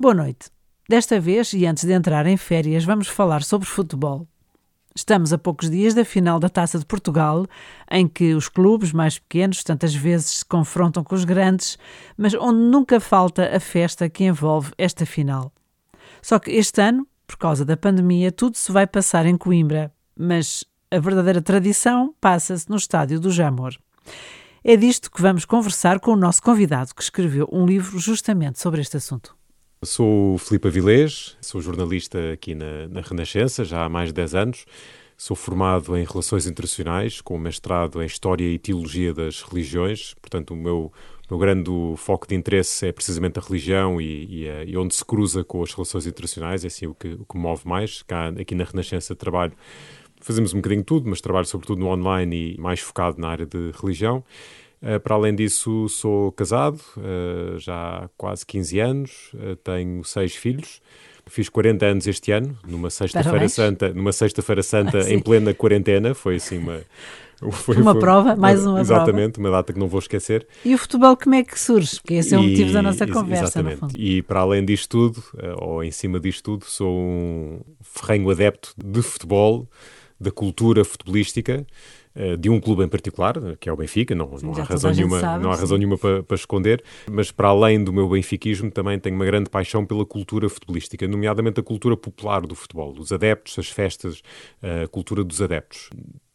Boa noite. Desta vez, e antes de entrar em férias, vamos falar sobre futebol. Estamos a poucos dias da final da Taça de Portugal, em que os clubes mais pequenos tantas vezes se confrontam com os grandes, mas onde nunca falta a festa que envolve esta final. Só que este ano, por causa da pandemia, tudo se vai passar em Coimbra, mas a verdadeira tradição passa-se no estádio do Jamor. É disto que vamos conversar com o nosso convidado, que escreveu um livro justamente sobre este assunto. Sou Filipe Avilés, sou jornalista aqui na, na, Renascença já há mais de 10 anos. Sou formado em Relações Internacionais, com mestrado em História e Teologia das Religiões. Portanto, o meu, meu grande foco de interesse é precisamente a religião e, e, e onde se cruza com as relações internacionais, é assim o que, o que me move mais. Cá, aqui na Renascença trabalho, fazemos um bocadinho de tudo, mas trabalho sobretudo no online e mais focado na área de religião. Uh, para além disso, sou casado, uh, já há quase 15 anos, uh, tenho seis filhos. Fiz 40 anos este ano, numa sexta-feira santa, numa sexta-feira santa ah, em plena quarentena, foi assim uma foi, uma foi, prova, mais uma exatamente, prova. uma data que não vou esquecer. E o futebol como é que surge? Porque esse é o motivo da nossa conversa, Exatamente. E para além disto tudo, ou em cima disto tudo, sou um ferrenho adepto de futebol, da cultura futebolística, eh, de um clube em particular, que é o Benfica, não, não há razão nenhuma, sabe, não há razão nenhuma para, para, esconder, mas para além do meu benfiquismo também tenho uma grande paixão pela cultura futebolística, nomeadamente a cultura popular do futebol, os adeptos, as festas, a cultura dos adeptos.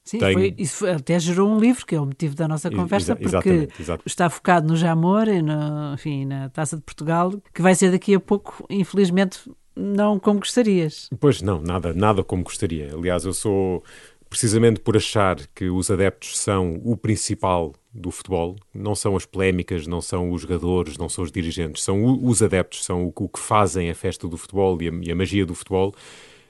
Sim, foi, isso foi, até gerou um livro, que é o motivo da nossa conversa, Exa porque exatamente, exatamente. está focado no Jamor e no, enfim, na Taça de Portugal, que vai ser daqui a pouco, infelizmente, não como gostarias. Pois não, nada, nada como gostaria. Aliás, eu sou precisamente por achar que os adeptos são o principal do futebol, não são as polémicas, não são os jogadores, não são os dirigentes, são os adeptos, são o que fazem a festa do futebol e a, e a magia do futebol.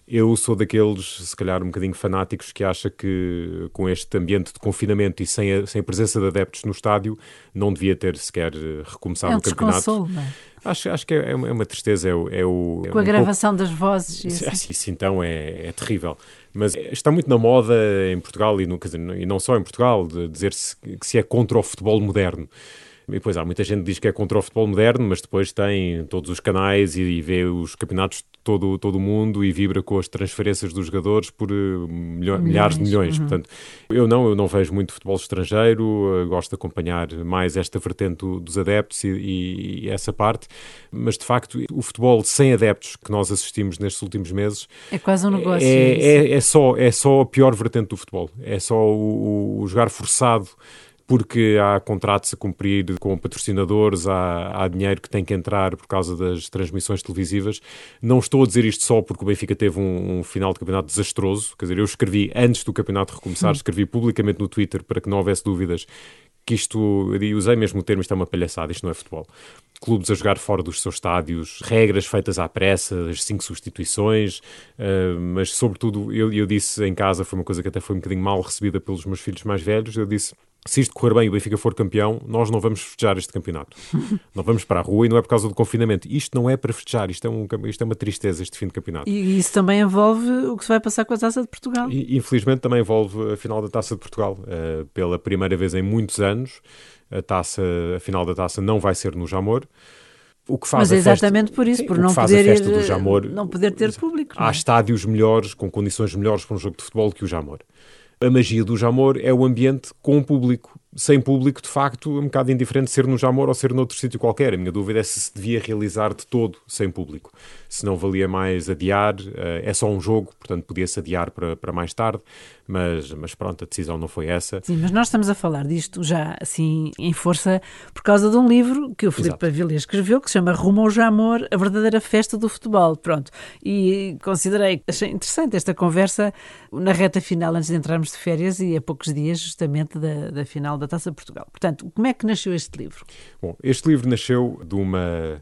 Eu sou daqueles, se calhar, um bocadinho fanáticos que acha que com este ambiente de confinamento e sem a, sem a presença de adeptos no estádio não devia ter sequer recomeçado é um o campeonato. É? Acho, acho que é, é, uma, é uma tristeza. É, é o, é com a um gravação pouco... das vozes. Isso, assim. isso então é terrível. Mas está muito na moda em Portugal e, no, dizer, e não só em Portugal de dizer-se que se é contra o futebol moderno. E depois há muita gente que diz que é contra o futebol moderno, mas depois tem todos os canais e, e vê os campeonatos de todo, todo o mundo e vibra com as transferências dos jogadores por uh, milho, milhares de milhões. Uhum. Portanto, eu não, eu não vejo muito futebol estrangeiro, uh, gosto de acompanhar mais esta vertente do, dos adeptos e, e, e, essa parte, mas de facto o futebol sem adeptos que nós assistimos nestes últimos meses é quase um negócio. É, é, é, só, é só a pior vertente do futebol, é só o, o jogar forçado porque há contratos a cumprir com patrocinadores, há, há, dinheiro que tem que entrar por causa das transmissões televisivas. Não estou a dizer isto só porque o Benfica teve um, um final de campeonato desastroso, quer dizer, eu escrevi antes do campeonato recomeçar, hum. escrevi publicamente no Twitter para que não houvesse dúvidas que isto, eu usei mesmo o termo, isto é uma palhaçada, isto não é futebol. Clubes a jogar fora dos seus estádios, regras feitas à pressa, as cinco substituições, uh, mas sobretudo eu, eu disse em casa, foi uma coisa que até foi um bocadinho mal recebida pelos meus filhos mais velhos, eu disse se isto correr bem e o Benfica for campeão, nós não vamos festejar este campeonato. não vamos para a rua e não é por causa do confinamento. Isto não é para festejar, isto é, um, isto é uma tristeza, este fim de campeonato. E isso também envolve o que se vai passar com a Taça de Portugal. E, infelizmente também envolve a final da Taça de Portugal. Uh, pela primeira vez em muitos anos, a, taça, a final da Taça não vai ser no Jamor. O que faz Mas é exatamente festa, por isso, sim, por não poder, ir, Jamor, não poder ter público. Há é? estádios melhores, com condições melhores para um jogo de futebol que o Jamor. A magia do Jamor é o ambiente com o público sem público, de facto, é um bocado indiferente ser no Jamor ou ser noutro sítio qualquer. A minha dúvida é se se devia realizar de todo sem público. Se não valia mais adiar, eh, é só um jogo, portanto podia-se adiar para, para mais tarde, mas, mas pronto, a decisão não foi essa. Sim, mas nós estamos a falar disto já assim em força por causa de um livro que o Filipe Pavilha escreveu que se chama Rumo ao Jamor, a verdadeira festa do futebol. Pronto, e considerei, achei interessante esta conversa na reta final antes de entrarmos de férias e a poucos dias justamente da, da final da Taça de Portugal. Portanto, como é que nasceu este livro? Bom, este livro nasceu de uma.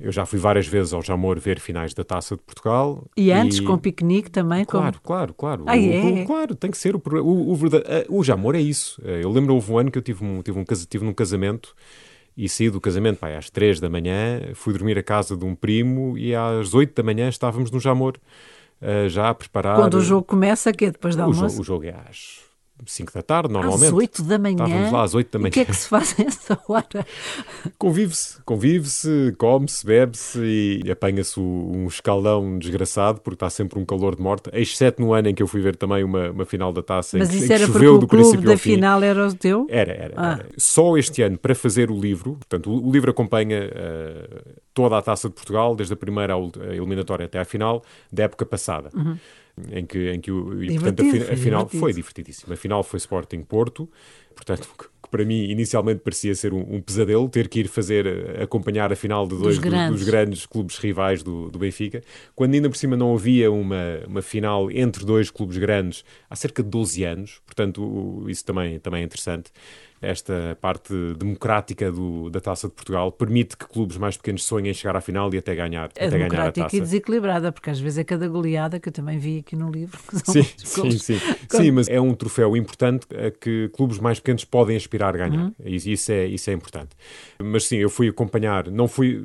Eu já fui várias vezes ao Jamor ver finais da Taça de Portugal. E antes, e... com piquenique também? Claro, como... claro, claro. Ah, é? O, claro, tem que ser. O, o, o, o Jamor é isso. Eu lembro, houve um ano que eu tive, um, tive, um, tive num casamento e saí do casamento pai, às três da manhã, fui dormir à casa de um primo e às oito da manhã estávamos no Jamor, uh, já a preparar... Quando o jogo começa, que é depois da almoço? O, o jogo é às 5 da tarde, normalmente. Às 8 da manhã? Estávamos lá às 8 da manhã. o que é que se faz a essa hora? Convive-se, convive-se, come-se, bebe-se e apanha-se um escaldão desgraçado, porque está sempre um calor de morte, exceto no ano em que eu fui ver também uma, uma final da taça Mas em que, isso em que era choveu porque do o clube princípio da final era o teu? Era, era, Ah. era. Só este ano, para fazer o livro, portanto, o, o livro acompanha eh, toda a taça de Portugal, desde a primeira à eliminatória até à final, da época passada. Em que, em que o, e, portanto, a, a final divertido. foi divertidíssima. A final foi Sporting Porto, portanto, que, para mim inicialmente parecia ser um, um pesadelo ter que ir fazer, eh, acompanhar a final de dois do- grandes. dos grandes clubes rivais do, do Benfica, quando ainda por cima não havia uma, uma final entre dois clubes grandes há cerca de 12 anos, portanto, isso também, também é interessante. Esta parte democrática do- da Taça de Portugal permite que clubes mais pequenos sonhem em chegar à final e até ganhar, É até ganhar a democrática taça. e desequilibrada, porque às vezes é cada goleada que eu também vi aqui no livro. Sim, muitos sim, golos. sim. sim, mas é um troféu importante a que clubes mais pequenos podem aspirar a ganhar. Uhum. Isso, é, isso é importante. Mas sim, eu fui acompanhar, não fui.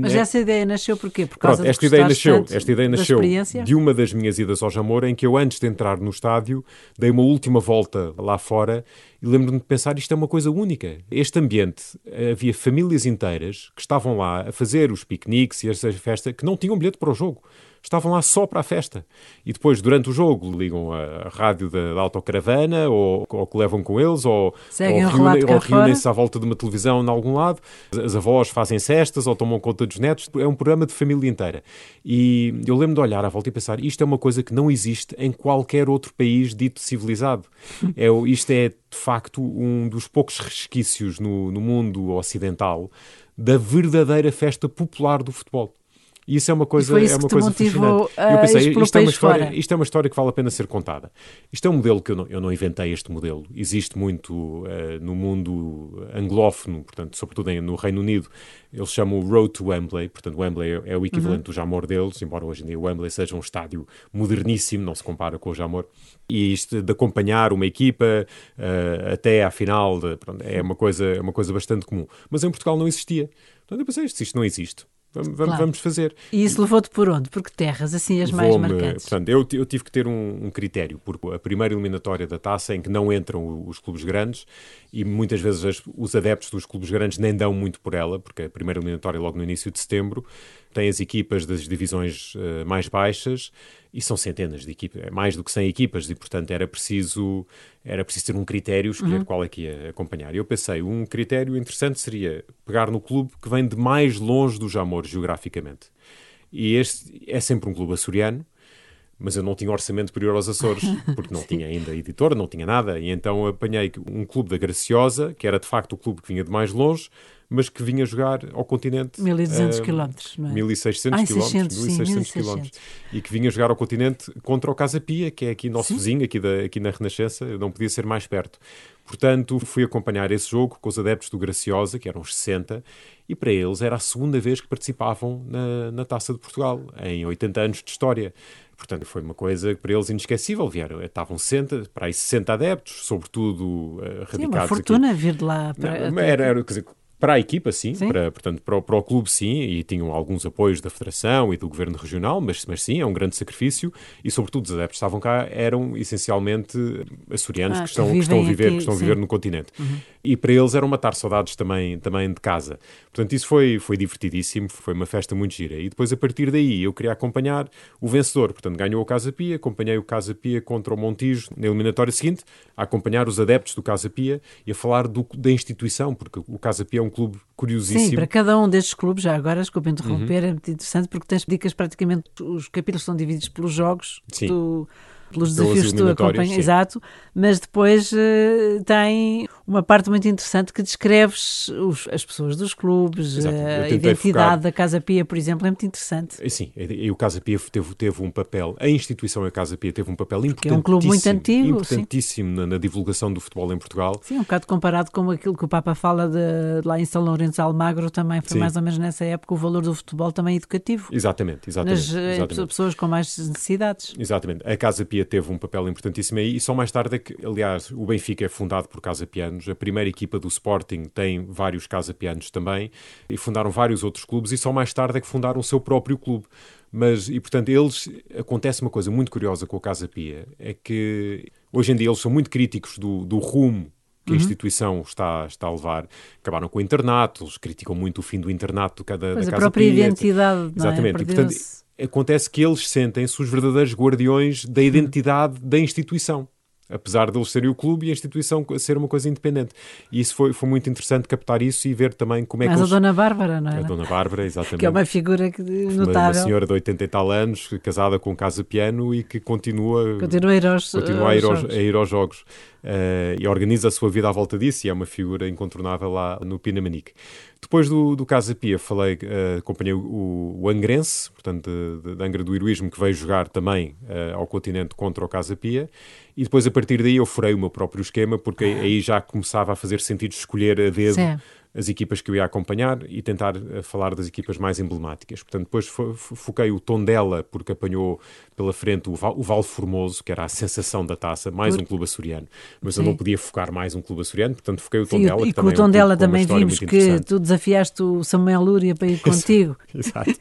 Mas né- essa ideia nasceu porquê? Por causa Pronto, esta ideia nasceu, esta ideia nasceu de uma das minhas idas ao Jamor, em que eu, antes de entrar no estádio, dei uma última volta lá fora e lembro-me de pensar: isto é uma coisa única. Este ambiente, havia famílias inteiras que estavam lá a fazer os piqueniques e essa festa que não tinham bilhete para o jogo. Estavam lá só para a festa. E depois, durante o jogo, ligam a, a rádio da, da autocaravana ou, ou que levam com eles, ou, Seguem ou cá ou reúnem-se à volta de uma televisão em algum lado. As, as avós fazem cestas ou tomam conta dos netos. É um programa de família inteira. E eu lembro de olhar à volta e pensar: isto é uma coisa que não existe em qualquer outro país dito civilizado. É, isto é, de facto, um dos poucos resquícios no, no mundo ocidental da verdadeira festa popular do futebol. E isso é uma coisa, é uma coisa fascinante. a eu pensei, isto é, uma história, fora. isto é uma história que vale a pena ser contada. Isto é um modelo que eu não, eu não inventei este modelo. Existe muito eh, no mundo anglófono, portanto, sobretudo em- no Reino Unido. Eles chamam o Road to Wembley, portanto, Wembley é, é o equivalente do Jamor deles, embora hoje em dia o Wembley seja um estádio moderníssimo, não se compara com o Jamor. E isto de acompanhar uma equipa eh, até à final de- pronto, é uma coisa, é uma coisa bastante comum. Mas em Portugal não existia. Portanto, eu pensei, se isto não existe, vamos, Claro. vamos fazer. E isso levou-te por onde? Porque terras assim as mais marcantes. Portanto, eu, eu tive que ter um, um critério, porque a primeira eliminatória da taça, em que não entram os clubes grandes, e muitas vezes as- os adeptos dos clubes grandes nem dão muito por ela, porque a primeira eliminatória é logo no início de setembro, tem as equipas das divisões eh, mais baixas, e são centenas de equipas, é mais do que 100 equipas, e portanto era preciso, era preciso ter um critério, escolher qual é que ia acompanhar. E eu pensei, um critério interessante seria pegar no clube que vem de mais longe do Jamor, geograficamente. E este é sempre um clube açoriano, mas eu não tinha orçamento superior aos Açores, porque não tinha ainda editora, não tinha nada, e então apanhei um clube da Graciosa, que era de facto o clube que vinha de mais longe, mas que vinha jogar ao continente. 1200 eh, quilómetros, não é? 1600 Ai, quilómetros, 600, sim, 1600 1600. quilómetros. E que vinha jogar ao continente contra o Casa Pia, que é aqui nosso vizinho, aqui, da, aqui na Renascença, não podia ser mais perto. Portanto, fui acompanhar esse jogo com os adeptos do Graciosa, que eram os 60, e para eles era a segunda vez que participavam na, na Taça de Portugal, em 80 anos de história. Portanto, foi uma coisa para eles inesquecível. Vieram, estavam 60, para aí 60 adeptos, sobretudo eh, radicados Sim, uma aqui. fortuna vir de lá para. Não, era, era, quer dizer, para a equipa, sim, Sim. Para, portanto, para, o- para o clube, sim, e tinham alguns apoios da Federação e do Governo Regional, mas, mas sim, é um grande sacrifício, e sobretudo os adeptos que estavam cá eram essencialmente açorianos Ah, que, que estão, que estão a viver, aqui, que estão a viver no continente. E para eles era matar saudades também, também de casa. Portanto, isso foi, foi divertidíssimo, foi uma festa muito gira. E depois, a partir daí, eu queria acompanhar o vencedor. Portanto, ganhou o Casa Pia, acompanhei o Casa Pia contra o Montijo na eliminatória seguinte, a acompanhar os adeptos do Casa Pia e a falar do- da instituição, porque o Casa Pia é um clube curiosíssimo. Sim, para cada um destes clubes, já agora, desculpa interromper, Uhum. é muito interessante porque tens dicas praticamente, os capítulos são divididos pelos jogos, Sim. tu- pelos desafios que tu acompanhas, exato, mas depois eh, tem uma parte muito interessante que descreves os- as pessoas dos clubes, Exato. Eh, a identidade focar- da Casa Pia, por exemplo, é muito interessante. E Sim, e, o Casa Pia teve, teve um papel, a instituição a Casa Pia teve um papel é importantíssimo, um clube muito antigo, sim. importantíssimo na, na divulgação do futebol em Portugal. Sim, um bocado comparado com aquilo que o Papa fala de, lá em São Lourenço Almagro, também foi Sim. mais ou menos nessa época o valor do futebol também educativo, Exatamente, exatamente. nas eh, exatamente. pessoas com mais necessidades. Exatamente. A Casa Pia teve um papel importantíssimo aí e só mais tarde é que, aliás, o Benfica é fundado por Casa Pianos, a primeira equipa do Sporting tem vários Casa Pianos também e fundaram vários outros clubes e só mais tarde é que fundaram o seu próprio clube. Mas, e portanto, eles, acontece uma coisa muito curiosa com a Casa Pia, é que Hoje em dia eles são muito críticos do, do rumo que uhum. a instituição está, está a levar. Acabaram com o internato, eles criticam muito o fim do internato da, da pois a própria Pia, identidade. Exatamente. É? E, portanto, acontece que eles sentem-se os verdadeiros guardiões da identidade uhum. da instituição apesar de eles serem o clube e a instituição ser uma coisa independente. E isso foi, foi muito interessante captar isso e ver também como é Mas que. Mas a Dona Bárbara, não é? A Dona Bárbara, exatamente. que é uma figura notável. Uma, uma senhora de 80 e tal anos, casada com um casa piano e que continua, continua a ir aos, continua a ir aos, a ir aos jogos. Uh, e organiza a sua vida à volta disso e é uma figura incontornável lá no Pinamanique. Depois do, do Casa Pia, falei, uh, acompanhei o, o Angrense, portanto, de Angra do Heroísmo, que veio jogar também uh, ao continente contra o Casa Pia, e depois a partir daí eu furei o meu próprio esquema, porque aí já começava a fazer sentido escolher a dedo Sim as equipas que eu ia acompanhar e tentar uh, falar das equipas mais emblemáticas. Portanto, depois fo foquei o tom dela, porque apanhou pela frente o, Val, o Val Formoso, que era a sensação da taça, mais por... um clube açoriano. Mas Sim. eu não podia focar mais um clube açoriano, portanto foquei o tom Sim, dela. E com o tom dela também vimos que tu desafiaste o Samuel Lúria para ir contigo. Exato.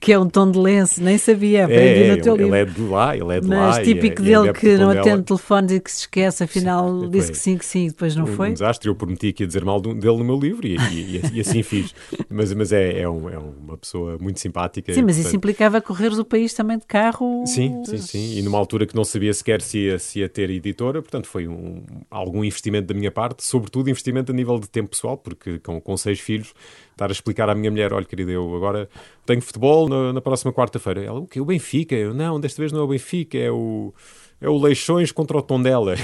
que é um tom de lenço, nem sabia, aprendi é, no teu ele, livro. Ele é de lá, ele é de Mas lá. típico é, dele é que não atende telefones e que se esquece, afinal sim, disse que sim, que sim, depois não um, foi. Um desastre, eu prometi que ia dizer mal dele no meu livro e, e, e assim fiz. Mas, mas é, é, um, é, uma pessoa muito simpática. Sim, mas portanto... isso implicava correres o país também de carro. Sim, sim, sim. E numa altura que não sabia sequer se ia, se ia ter editora, portanto foi um, algum investimento da minha parte, sobretudo investimento a nível de tempo pessoal, porque com, com seis filhos, estar a explicar à minha mulher: olha, querida, eu agora tenho futebol na, na próxima quarta-feira. Ela, o que? O Benfica? Eu, não, desta vez não é o Benfica, é o é o Leixões contra o Tondela.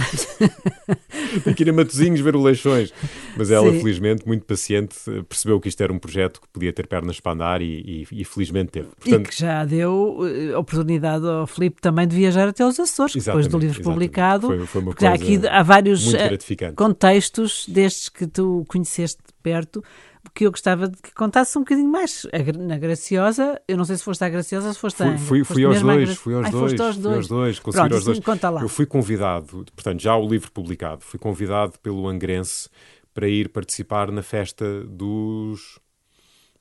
Tem que ir a Matozinhos ver o Leixões. Mas ela, Sim. felizmente, muito paciente, percebeu que isto era um projeto que podia ter pernas para andar e, e, e felizmente teve. Portanto, e que já deu uh, oportunidade ao Filipe também de viajar até os Açores, depois do livro exatamente. publicado. Foi, foi uma coisa há aqui há vários uh, contextos destes que tu conheceste perto que eu gostava de que contasse um bocadinho mais. Na Graciosa, eu não sei se foste à Graciosa ou se foste fui, à fui, fui aos dois, fui aos Ai, dois, aos fui aos dois, consegui Pronto, aos dois. Conta lá. Eu fui convidado, portanto, já o livro publicado, fui convidado pelo Angrense para ir participar na festa dos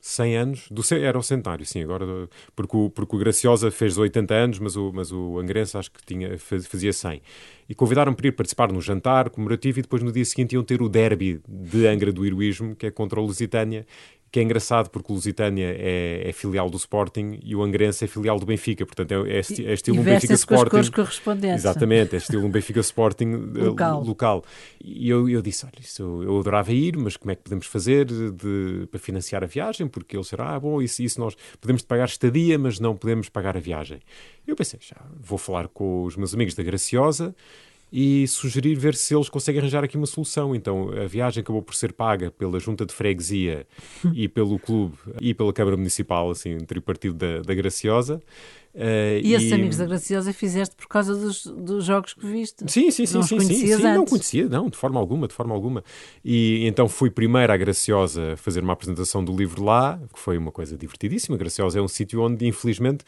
100 anos, do, era o centenário, sim, agora, porque o, porque o Graciosa fez 80 anos, mas o, mas o Angrense acho que tinha, fazia 100. E convidaram-me para ir participar no jantar comemorativo e depois no dia seguinte iam ter o derby de Angra do Heroísmo, que é contra o Lusitânia, que é engraçado porque o Lusitânia é, é, filial do Sporting e o Angrense é filial do Benfica, portanto é, é, é estilo e um Benfica Sporting. Com as correspondentes. Exatamente, é estilo um Benfica Sporting local. local. E eu, eu disse: olha, isso, eu adorava ir, mas como é que podemos fazer de, para financiar a viagem? Porque eles disseram: ah, bom, isso, isso nós podemos pagar estadia, mas não podemos pagar a viagem. Eu pensei: já vou falar com os meus amigos da Graciosa e sugerir ver se eles conseguem arranjar aqui uma solução. Então a viagem acabou por ser paga pela junta de freguesia e pelo clube e pela Câmara Municipal, assim, tripartido da, da Graciosa. Uh, e esses e... amigos da Graciosa fizeste por causa dos, dos jogos que viste? Sim, sim, sim, não sim, sim, sim não conhecia, não, de forma alguma, de forma alguma. E então fui primeiro à Graciosa fazer uma apresentação do livro lá, que foi uma coisa divertidíssima. A Graciosa é um sítio onde, infelizmente,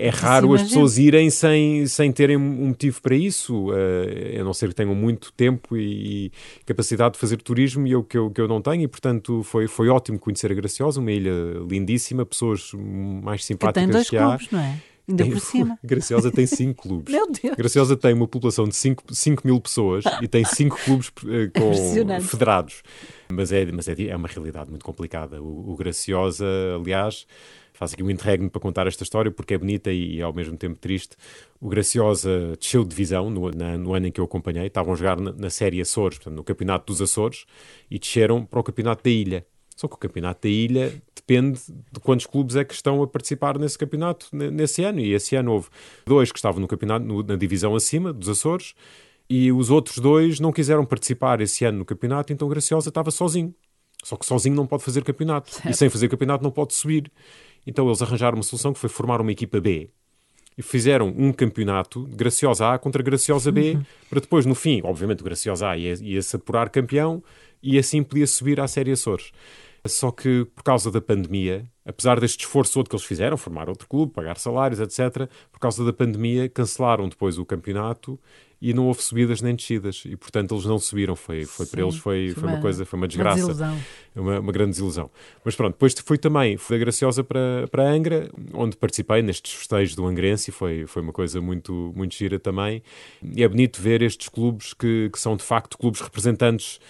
é raro as pessoas irem sem, sem terem um motivo para isso, uh, a não ser que tenham muito tempo e, e capacidade de fazer turismo, e eu que, eu que eu não tenho, e portanto foi, foi ótimo conhecer a Graciosa, uma ilha lindíssima, pessoas mais simpáticas que, tem dois que clubes, há. não é? Ainda tem, por cima. Graciosa tem cinco clubes. Meu Deus. Graciosa tem uma população de 5 mil pessoas e tem cinco clubes uh, com, federados. Mas, é, mas é, é uma realidade muito complicada. O, o Graciosa, aliás, faço aqui um interregno para contar esta história porque é bonita e, ao mesmo tempo triste. O Graciosa desceu de divisão no, na, no ano em que eu acompanhei. Estavam a jogar na, na Série Açores, portanto, no Campeonato dos Açores, e desceram para o Campeonato da Ilha. Só que o Campeonato da Ilha depende de quantos clubes é que estão a participar nesse campeonato nesse ano. E esse ano houve dois que estavam no campeonato, no, na divisão acima dos Açores, e os outros dois não quiseram participar esse ano no campeonato, então Graciosa estava sozinho. Só que sozinho não pode fazer campeonato. Certo. E sem fazer campeonato não pode subir. Então eles arranjaram uma solução que foi formar uma equipa B. E fizeram um campeonato Graciosa A contra Graciosa B, uhum. para depois, no fim, obviamente, o Graciosa A ia-se ia apurar campeão e assim podia subir à Série Açores. Só que por causa da pandemia, apesar deste esforço todo que eles fizeram, formar outro clube, pagar salários, etc., por causa da pandemia, cancelaram depois o campeonato e não houve subidas nem descidas. E portanto eles não subiram. Foi foi Sim, para eles foi foi uma, uma, coisa foi uma desgraça. uma, uma, uma, grande desilusão. Mas pronto depois fui também fui da Graciosa para para Angra onde participei nestes festejos do Angrense e foi foi uma coisa muito muito gira também. E é bonito ver estes clubes que, que são de facto clubes representantes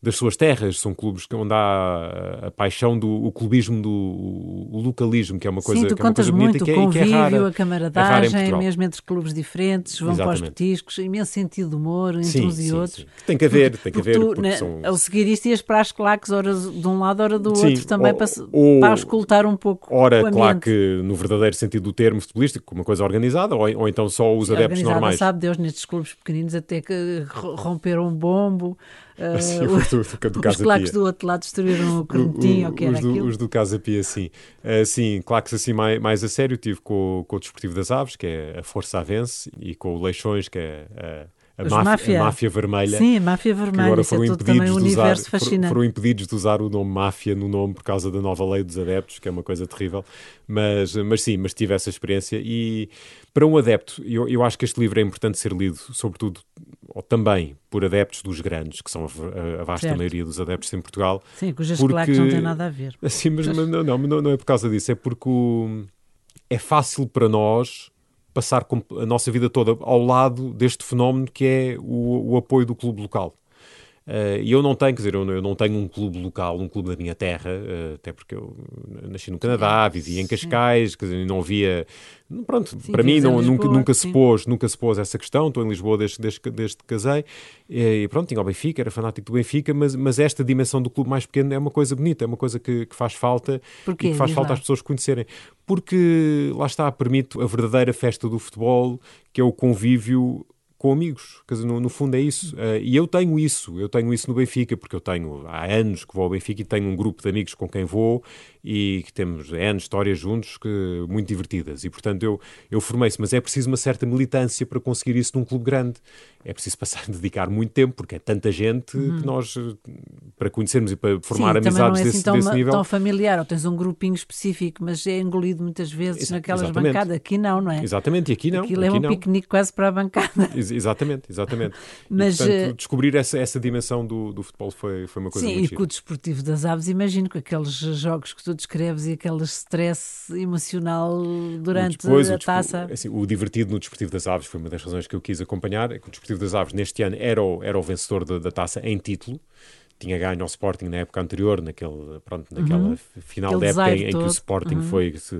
das suas terras, são clubes onde há a paixão do o clubismo, do o localismo, que é uma coisa, Sim, tu que é uma coisa bonita muito, que, é, convívio, que é rara. a camaradagem, é mesmo entre clubes diferentes, vão Exatamente. para os petiscos, imenso sentido de humor entre sim, uns sim, e outros. Sim. Tem que haver, tem que haver. Tu, né, são... Ao seguir isto, ias para as claques, ora de um lado, ora do outro, também ou, para, ou, para escutar um pouco ora, o claque no verdadeiro sentido do termo futebolístico, uma coisa organizada, ou, ou então só os adeptos normais. sabe Deus, nestes clubes pequeninos até que romperam um bombo, Uh, sim, do, do, os claques do outro lado destruíram o cornetinho, o, que era os do, aquilo. Os do Casa Pia, sim. Uh, sim, claques assim mais, mais a sério, tive com, com o Desportivo das Aves, que é a Força Avense, e com o Leixões, que é a a máfia, máfia. a máfia, vermelha. Sim, a máfia vermelha. agora foram é impedidos, um de usar, foram, foram, impedidos de usar o nome máfia no nome por causa da nova lei dos adeptos, que é uma coisa terrível. Mas, mas sim, mas tive essa experiência. E para um adepto, eu, eu acho que este livro é importante ser lido, sobretudo ou também por adeptos dos grandes, que são a, a vasta certo. maioria dos adeptos em Portugal. Sim, cujas porque... claques não têm nada a ver. Sim, mas não, não, não, não é por causa disso, é porque o... é fácil para nós passar a nossa vida toda ao lado deste fenómeno que é o, o apoio do clube local. Uh, e eu não tenho, quer dizer, eu, não tenho um clube local, um clube da minha terra, uh, até porque eu nasci no Canadá, vivia em Cascais, quer dizer, não havia. Pronto, sim, para mim não, nunca, nunca se pôs, nunca se pôs essa questão. Estou em Lisboa desde, desde, desde que casei e, pronto, tinha o Benfica, era fanático do Benfica, mas, mas esta dimensão do clube mais pequeno é uma coisa bonita, é uma coisa que, que faz falta Porquê? e que faz falta às pessoas conhecerem. Porque lá está, permite a verdadeira festa do futebol, que é o convívio com amigos. Quer dizer, no, no fundo é isso. Uh, e eu tenho isso, eu tenho isso no Benfica, porque eu tenho há anos que vou ao Benfica e tenho um grupo de amigos com quem vou e que temos anos histórias juntos que, muito divertidas. E portanto eu, eu formei-se, mas é preciso uma certa militância para conseguir isso num clube grande. É preciso passar a dedicar muito tempo, porque é tanta gente uhum. que nós, para conhecermos e para formar Sim, amizades não é assim desse, tão, desse nível. tão familiar, ou tens um grupinho específico, mas é engolido muitas vezes Ex naquelas exatamente. bancadas. Aqui não, não é? Exatamente, e aqui não. Aquilo aqui é um piquenique quase para a bancada. Ex exatamente, exatamente. Mas, e, portanto, eh, descobrir essa, essa dimensão do, do futebol foi, foi uma coisa sim, muito Sim, e com o desportivo das aves, imagino que aqueles jogos que tu descreves e aquele stress emocional durante depois, a taça. O, assim, o divertido no desportivo das aves foi uma das razões que eu quis acompanhar, é que o desportivo das aves neste ano era o, era o vencedor da, da taça em título tinha ganho ao Sporting na época anterior, naquele, pronto, naquela uhum. final Aquele da época em, em, que o Sporting uhum. foi, se,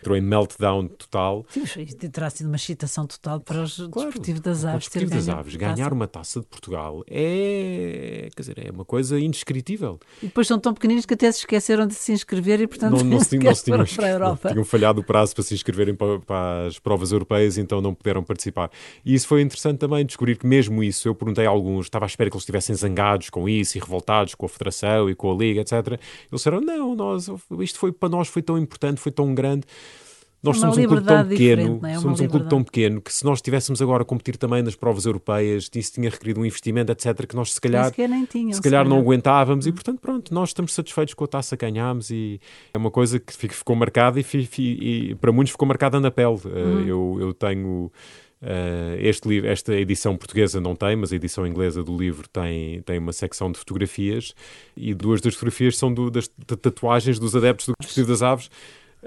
entrou em meltdown total. Sim, terá sido uma excitação total para os claro, desportivos das aves. O desportivo das aves, ganhar uma taça de Portugal é, quer dizer, é uma coisa indescritível. E depois são tão pequeninos que até se esqueceram de se inscrever e, portanto, não, não, se, não se tinham, para a Europa. tinham falhado o prazo para se inscreverem para, para, as provas europeias, então não puderam participar. E isso foi interessante também, descobrir que mesmo isso, eu perguntei a alguns, estava à espera que eles estivessem zangados com isso e revoltados com a Federação e com a Liga, etc. Eles disseram, não, nós, isto foi para nós foi tão importante, foi tão grande. Nós somos um clube tão pequeno, é? somos um clube tão pequeno que se nós estivéssemos agora a competir também nas provas europeias, isso tinha requerido um investimento, etc, que nós se calhar, tinham, se calhar não aguentávamos e portanto pronto, nós estamos satisfeitos com a taça que ganhámos e é uma coisa que ficou marcada e, e, e para muitos ficou marcada na pele. Uhum. Eu, eu tenho Uh, este livro, esta edição portuguesa não tem, mas a edição inglesa do livro tem, tem uma secção de fotografias e duas das fotografias são do, das tatuagens dos adeptos do Desportivo das Aves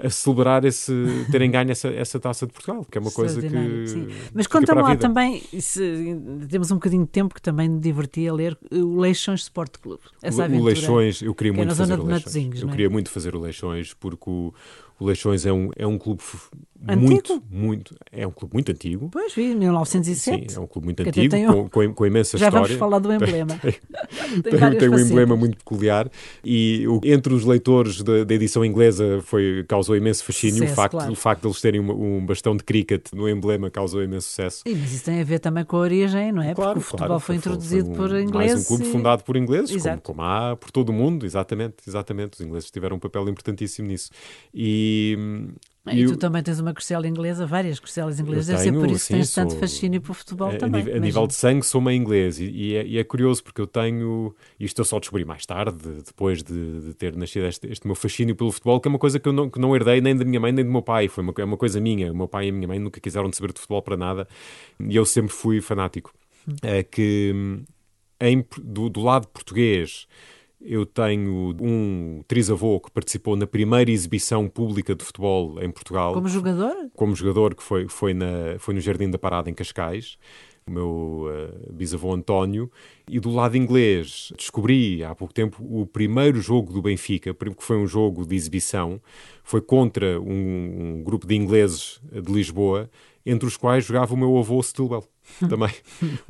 a celebrar esse, terem ganho essa, essa taça de Portugal, que é uma coisa que. Sim. Mas conta-me lá também, se, temos um bocadinho de tempo que também me divertia a ler o Leixões Sport Clube. Essa o, o Leixões, eu queria que muito é fazer o Leixões. Eu é? queria muito fazer o Leixões porque o, o Leixões é um, é um clube muito, muito. É um clube muito antigo. Pois vi, 1907. Sim, é um clube muito antigo, um, com, com, imensa já história. Já vamos falar do emblema. tem, tem, tem um emblema muito peculiar e o, entre os leitores da, da, edição inglesa foi, causou imenso fascínio. Sucesso, o, facto, claro. o facto de eles terem um, um, bastão de cricket no emblema causou imenso sucesso. Sim, mas isso tem a ver também com a origem, não é? Claro, Porque o futebol claro, foi introduzido foi um, por ingleses. Mais um clube e... fundado por ingleses, como, como, há por todo o mundo, exatamente, exatamente. Os ingleses tiveram um papel importantíssimo nisso. E E, e tu também tens uma costela inglesa, várias costelas inglesas, deve tenho, ser por isso que tens sou, tanto fascínio para o futebol a, também. A, nível de sangue, sou meio inglês e, e, é, e, é, curioso porque eu tenho, isto eu só descobri mais tarde, depois de, de ter nascido este, este, meu fascínio pelo futebol, que é uma coisa que eu não, que não herdei nem da minha mãe nem do meu pai, foi uma, é uma coisa minha. O meu pai e a minha mãe nunca quiseram saber de futebol para nada e eu sempre fui fanático. Hum. É que em, do, do lado português eu tenho um trisavô que participou na primeira exibição pública de futebol em Portugal. Como jogador? Como jogador, que foi, foi, na, foi no Jardim da Parada, em Cascais. O meu uh, bisavô António. E do lado inglês, descobri há pouco tempo o primeiro jogo do Benfica, que foi um jogo de exibição. Foi contra um, um grupo de ingleses de Lisboa, entre os quais jogava o meu avô Stilwell. também.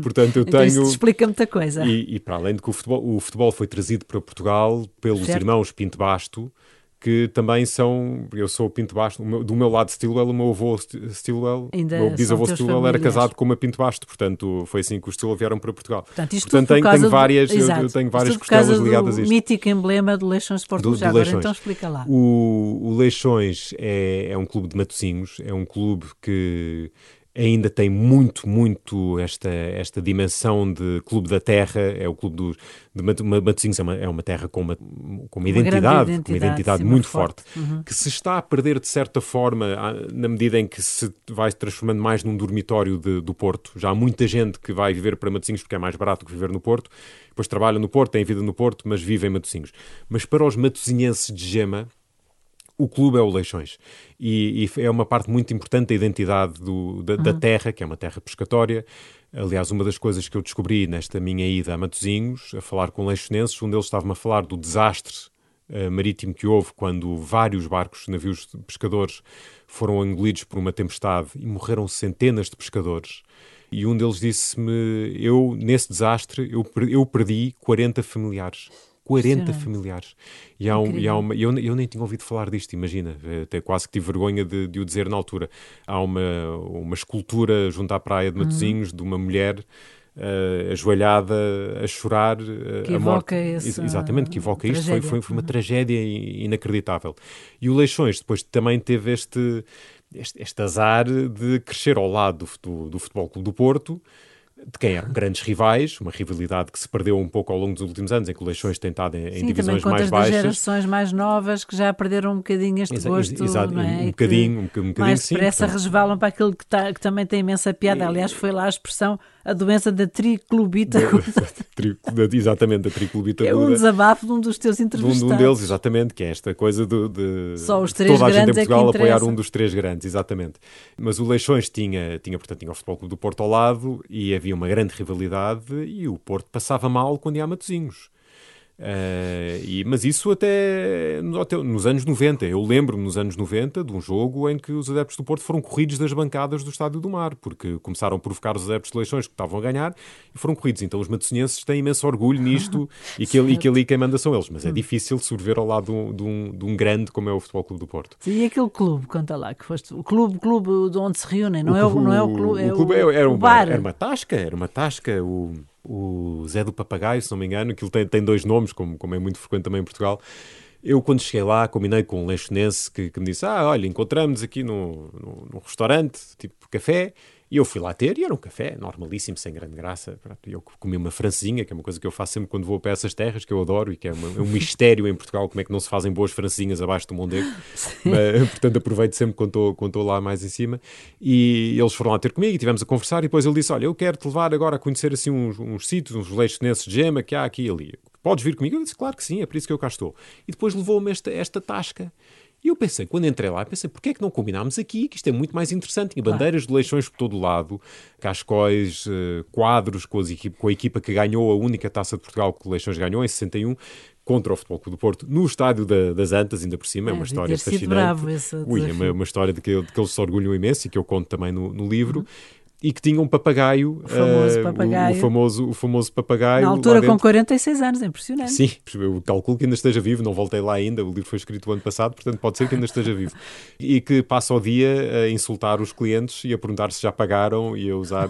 Portanto, eu então tenho. Isso explica muita coisa. E, e, para além de que o futebol, o futebol foi trazido para Portugal pelos certo. irmãos Pinto Basto, que também são. Eu sou Pinto Basto, do meu lado Stilwell, o meu avô Stilwell, Ainda o meu bisavô Stilwell familiares. era casado com uma Pinto Basto, portanto foi assim que os Stilwell vieram para Portugal. Portanto, isto portanto tenho, tenho, várias, do... eu, eu, tenho várias costelas ligadas a isto. mítico emblema do Leixões Sport do, do Agora, então explica lá. O, o Leixões é, é um clube de Matosinhos, é um clube que ainda tem muito, muito esta, esta dimensão de clube da terra, é o clube dos, de Matosinhos, é uma, é uma terra com uma, com uma, identidade, identidade, com uma identidade sim, muito forte, forte uhum. que se está a perder de certa forma na medida em que se vai transformando mais num dormitório de, do Porto. Já há muita gente que vai viver para Matosinhos porque é mais barato que viver no Porto, depois trabalha no Porto, tem vida no Porto, mas vive em Matosinhos. Mas para os matosinhenses de Gema, o clube é o Leixões e, e, é uma parte muito importante da identidade do, da, uhum. da, terra, que é uma terra pescatória. Aliás, uma das coisas que eu descobri nesta minha ida a Matosinhos, a falar com leixonenses, um deles estava-me a falar do desastre uh, marítimo que houve quando vários barcos, navios de pescadores, foram engolidos por uma tempestade e morreram centenas de pescadores. E um deles disse-me: Eu, nesse desastre, eu, eu perdi 40 familiares. 40 familiares. E, há um, e há uma, eu, eu nem tinha ouvido falar disto, imagina, até quase que tive vergonha de, de o dizer na altura. Há uma, uma escultura junto à praia de Matosinhos uhum. de uma mulher uh, ajoelhada a chorar uh, que a morte. Esse, Exatamente, que evoca isto. Foi, foi, foi, uma uhum. tragédia inacreditável. E o Leixões depois também teve este, este, este azar de crescer ao lado do, do Futebol Clube do Porto de quem eram grandes rivais, uma rivalidade que se perdeu um pouco ao longo dos últimos anos, em que o Leixões tem estado em, Sim, divisões mais baixas. Sim, gerações mais novas que já perderam um bocadinho este Exa gosto, exato, não é? Um, bocadinho, um, um bocadinho, mais sim. depressa resvalam para aquilo que, tá, que também tem imensa piada. Aliás, foi lá a expressão a doença da triclubita exatamente, da triclubita É um desabafo de um dos teus entrevistados. De um, deles, exatamente, que é esta coisa de, de Só os três toda a gente em é Portugal é apoiar um dos três grandes, exatamente. Mas o Leixões tinha, tinha, portanto, tinha o Futebol Clube do Porto ao lado e havia uma grande rivalidade e o Porto passava mal quando ia a Matosinhos. Uh, e, mas isso até, até, nos anos 90. Eu lembro-me nos anos 90 de um jogo em que os adeptos do Porto foram corridos das bancadas do Estádio do Mar, porque começaram a provocar os adeptos de eleições que estavam a ganhar e foram corridos. Então os matosinhenses têm imenso orgulho nisto e, que, e que ali quem manda são eles. Mas é hum. difícil sobreviver ao lado de um, de, um, de um, grande como é o Futebol Clube do Porto. Sim, e aquele clube, conta lá, que foste o clube, clube de onde se reúnem, não, o, é, o, não é o clube, é o, clube era, era, o bar. Era uma tasca, era uma tasca. O o Zé do Papagaio, se não me engano, que ele tem, tem dois nomes, como, como é muito frequente também em Portugal. Eu, quando cheguei lá, combinei com um lanchonense que, que me disse: Ah, olha, encontramos aqui num, num, restaurante, tipo café, e eu fui lá ter, e era um café normalíssimo, sem grande graça. Eu comi uma francesinha, que é uma coisa que eu faço sempre quando vou para essas terras, que eu adoro, e que é, uma, é um mistério em Portugal, como é que não se fazem boas francesinhas abaixo do Mondego. Mas, portanto, aproveito sempre quando estou lá mais em cima. E eles foram lá ter comigo, e tivemos a conversar, e depois ele disse, olha, eu quero-te levar agora a conhecer assim uns, uns sítios, uns leitos de gema que há aqui e ali. Podes vir comigo? Eu disse, claro que sim, é por isso que eu cá estou. E depois levou-me esta, esta tasca e eu pensei, quando entrei lá, pensei, porquê é que não combinámos aqui, que isto é muito mais interessante. Tinha bandeiras de leixões por todo o lado, cascóis, uh, quadros com, com, a equipa que ganhou a única taça de Portugal que o Leixões ganhou em 61, contra o Futebol Clube do Porto, no estádio da, das Antas, ainda por cima. É, é uma história fascinante. Bravo Ui, é uma, uma, história de que, de que eles se orgulham imenso e que eu conto também no, no livro. Uhum e que tinha um papagaio. O famoso papagaio. O, o, famoso, o famoso papagaio. Na altura com 46 anos, é impressionante. Sim, eu calculo que ainda esteja vivo, não voltei lá ainda, o livro foi escrito o ano passado, portanto pode ser que ainda esteja vivo. E que passa o dia a insultar os clientes e a perguntar se já pagaram e a usar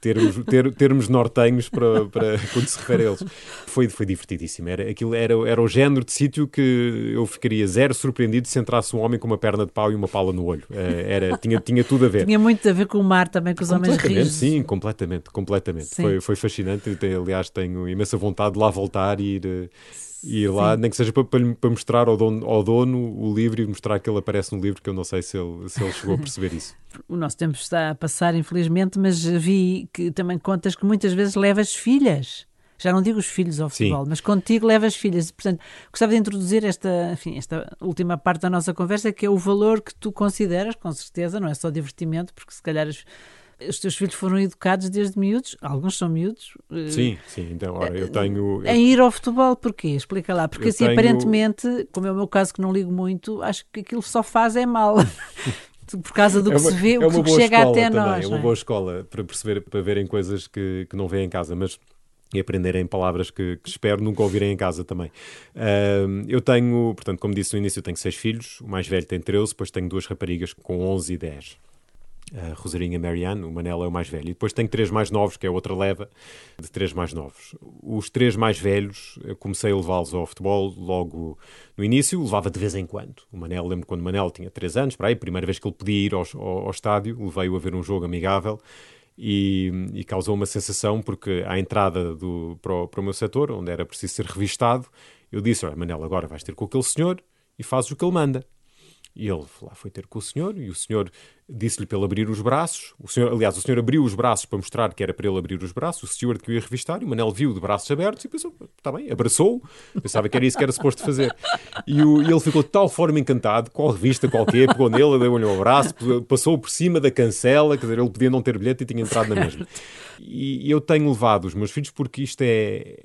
termos, ter, termos nortenhos para, para quando se refere a eles. Foi, foi divertidíssimo. Era, aquilo era, era o género de sítio que eu ficaria zero surpreendido se entrasse um homem com uma perna de pau e uma pala no olho. Eh, era, tinha, tinha tudo a ver. Tinha muito a ver com o mar também, com os homens rijos. Sim, completamente, completamente. Foi, foi fascinante. Eu, aliás, tenho imensa vontade de lá voltar e ir, eh, ir lá, nem que seja para, para, mostrar ao dono, ao dono o livro e mostrar que ele aparece no livro, que eu não sei se ele, se ele chegou a perceber isso. o nosso tempo está a passar, infelizmente, mas vi que também contas que muitas vezes levas filhas. Já não digo os filhos ao futebol, Sim. mas contigo levas filhas. Portanto, gostava de introduzir esta, enfim, esta última parte da nossa conversa, que é o valor que tu consideras, com certeza, não é só divertimento, porque se calhar as, os teus filhos foram educados desde miúdos, alguns são miúdos. Eh, sim, sim, então, ora, eu tenho... Em ir ao futebol, porquê? Explica lá. Porque assim, tenho... aparentemente, como é o meu caso que não ligo muito, acho que aquilo só faz é mal. por causa do que é uma, se vê, é o que chega até também, nós. É uma é? boa escola para perceber, para verem coisas que, que não vêem em casa, mas e aprenderem palavras que, que, espero nunca ouvirem em casa também. Uh, eu tenho, portanto, como disse no início, eu tenho seis filhos, o mais velho tem 13, depois tenho duas raparigas com 11 e 10 a Rosarinha Marianne, o Manel é o mais velho. E depois tenho três mais novos, que é outra leva de três mais novos. Os três mais velhos, comecei a levá-los ao futebol logo no início, levava de vez em quando. O Manel, lembro quando o Manel tinha três anos, para aí, primeira vez que ele podia ir ao, ao, ao estádio, levei-o a ver um jogo amigável. E, e, causou uma sensação, porque à entrada do, para, o, para o meu setor, onde era preciso ser revistado, eu disse: Olha, Manel, agora vais ter com aquele senhor e fazes o que ele manda. E ele lá foi ter com o senhor e o senhor disse-lhe para ele abrir os braços. O senhor, aliás, o senhor abriu os braços para mostrar que era para ele abrir os braços. O steward que o ia revistar e o Manel viu de braços abertos e pensou, está bem, abraçou-o. Pensava que era isso que era suposto fazer. E, o, e ele ficou de tal forma encantado, a revista qualquer, pegou nele, deu-lhe um abraço, passou por cima da cancela, quer dizer, ele podia não ter bilhete e tinha entrado na mesma. E, e eu tenho levado os meus filhos porque isto é...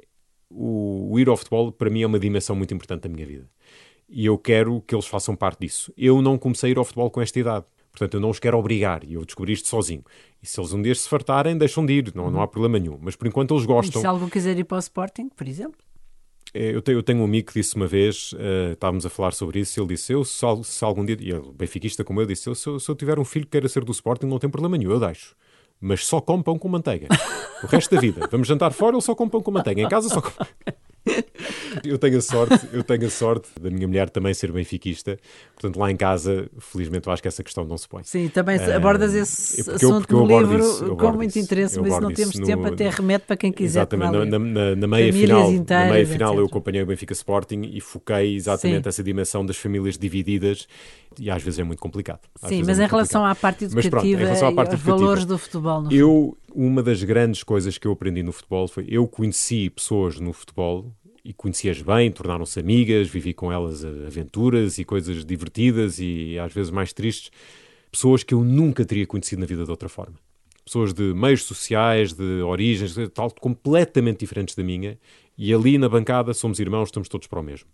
O, o ir ao futebol, para mim, é uma dimensão muito importante da minha vida e eu quero que eles façam parte disso. Eu não comecei a ir ao futebol com esta idade. Portanto, eu não os quero obrigar e eu descobri isto sozinho. E se eles um dia se fartarem, deixam de ir, não, não há problema nenhum. Mas por enquanto eles gostam. E se algum quiser ir para o Sporting, por exemplo? É, eu tenho, eu tenho um amigo que disse uma vez, uh, estávamos a falar sobre isso, ele disse: Eu, se, se algum dia, e ele, benfiquista como eu, disse: eu, se, eu, se eu tiver um filho que queira ser do Sporting, não tem problema nenhum, eu deixo. Mas só come pão com manteiga. O resto da vida. Vamos jantar fora, ele só come pão com manteiga. Em casa só come. Eu tenho a sorte, eu tenho a sorte da minha mulher também ser benfiquista, portanto lá em casa, felizmente eu acho que essa questão não se põe. Sim, também uh, abordas esse é assunto eu, no livro isso, com muito interesse, mas não temos no, tempo, até remete para quem quiser. Exatamente, na, na, na, meia final, inteiras, na meia final eu acompanhei o Benfica Sporting e foquei exatamente Sim. essa dimensão das famílias divididas e às vezes é muito complicado. Sim, mas é em relação à parte educativa, pronto, relação à parte educativa, valores do futebol. eu, uma das grandes coisas que eu aprendi no futebol foi eu conheci pessoas no futebol e conheci-as bem, tornaram-se amigas, vivi com elas aventuras e coisas divertidas e às vezes mais tristes, pessoas que eu nunca teria conhecido na vida de outra forma. Pessoas de meios sociais, de origens, tal, completamente diferentes da minha, e ali na bancada somos irmãos, estamos todos para o mesmo.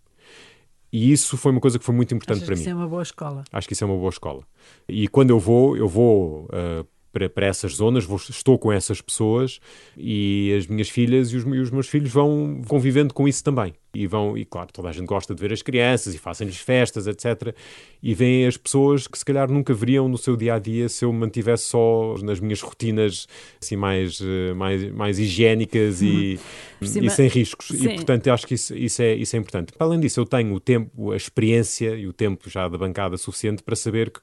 E isso foi uma coisa que foi muito importante Achas para mim. Acho que isso é uma boa escola. Acho que isso é uma boa escola. E quando eu vou, eu vou uh, para, para essas zonas, vou, estou com essas pessoas e as minhas filhas e os, e os, meus filhos vão convivendo com isso também. E vão, e claro, toda a gente gosta de ver as crianças e fazem-lhes festas, etc. E veem as pessoas que se calhar nunca veriam no seu dia a dia se eu me mantivesse só nas minhas rotinas assim mais, eh, mais, mais higiênicas e, e sem riscos. Sim. E portanto acho que isso, isso, é, isso é importante. Além disso, eu tenho o tempo, a experiência e o tempo já da bancada suficiente para saber que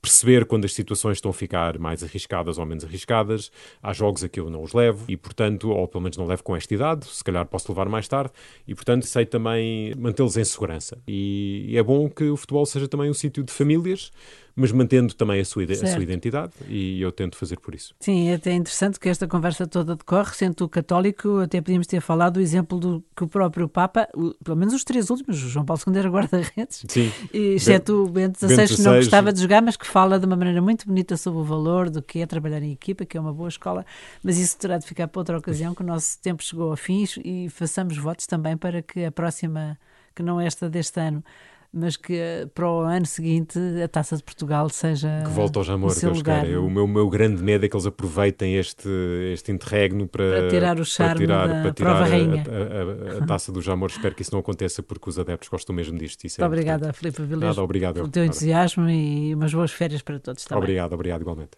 perceber quando as situações estão a ficar mais arriscadas ou menos arriscadas. Há jogos a que eu não os levo e, portanto, ou pelo menos não levo com esta idade, se calhar posso levar mais tarde, e, portanto, sei também mantê-los em segurança. E é bom que o futebol seja também um sítio de famílias, mas mantendo também a sua, a sua identidade e eu tento fazer por isso. Sim, é até interessante que esta conversa toda decorre, sendo católico, até podíamos ter falado do exemplo do que o próprio Papa, o, pelo menos os três últimos, João Paulo II era guarda-redes, exceto o Bento XVI, que não gostava de jogar, mas que fala de uma maneira muito bonita sobre o valor do que é trabalhar em equipa, que é uma boa escola, mas isso terá de ficar para outra ocasião, que o nosso tempo chegou ao fim e façamos votos também para que a próxima, que não esta deste ano, mas que eh, para o ano seguinte a Taça de Portugal seja. Que volta ao Jamor, seu Deus lugar. queira. O meu, meu grande medo é que eles aproveitem este, este interregno para, Para tirar o charme da prova a- rainha. A, a- a taça do Jamor. Espero que isso não aconteça porque os adeptos gostam mesmo disto. Isso é Muito obrigada. Filipe Vilés, Nada, obrigado. pelo eu. teu Nada. entusiasmo e umas boas férias para todos também. Obrigado, obrigado igualmente.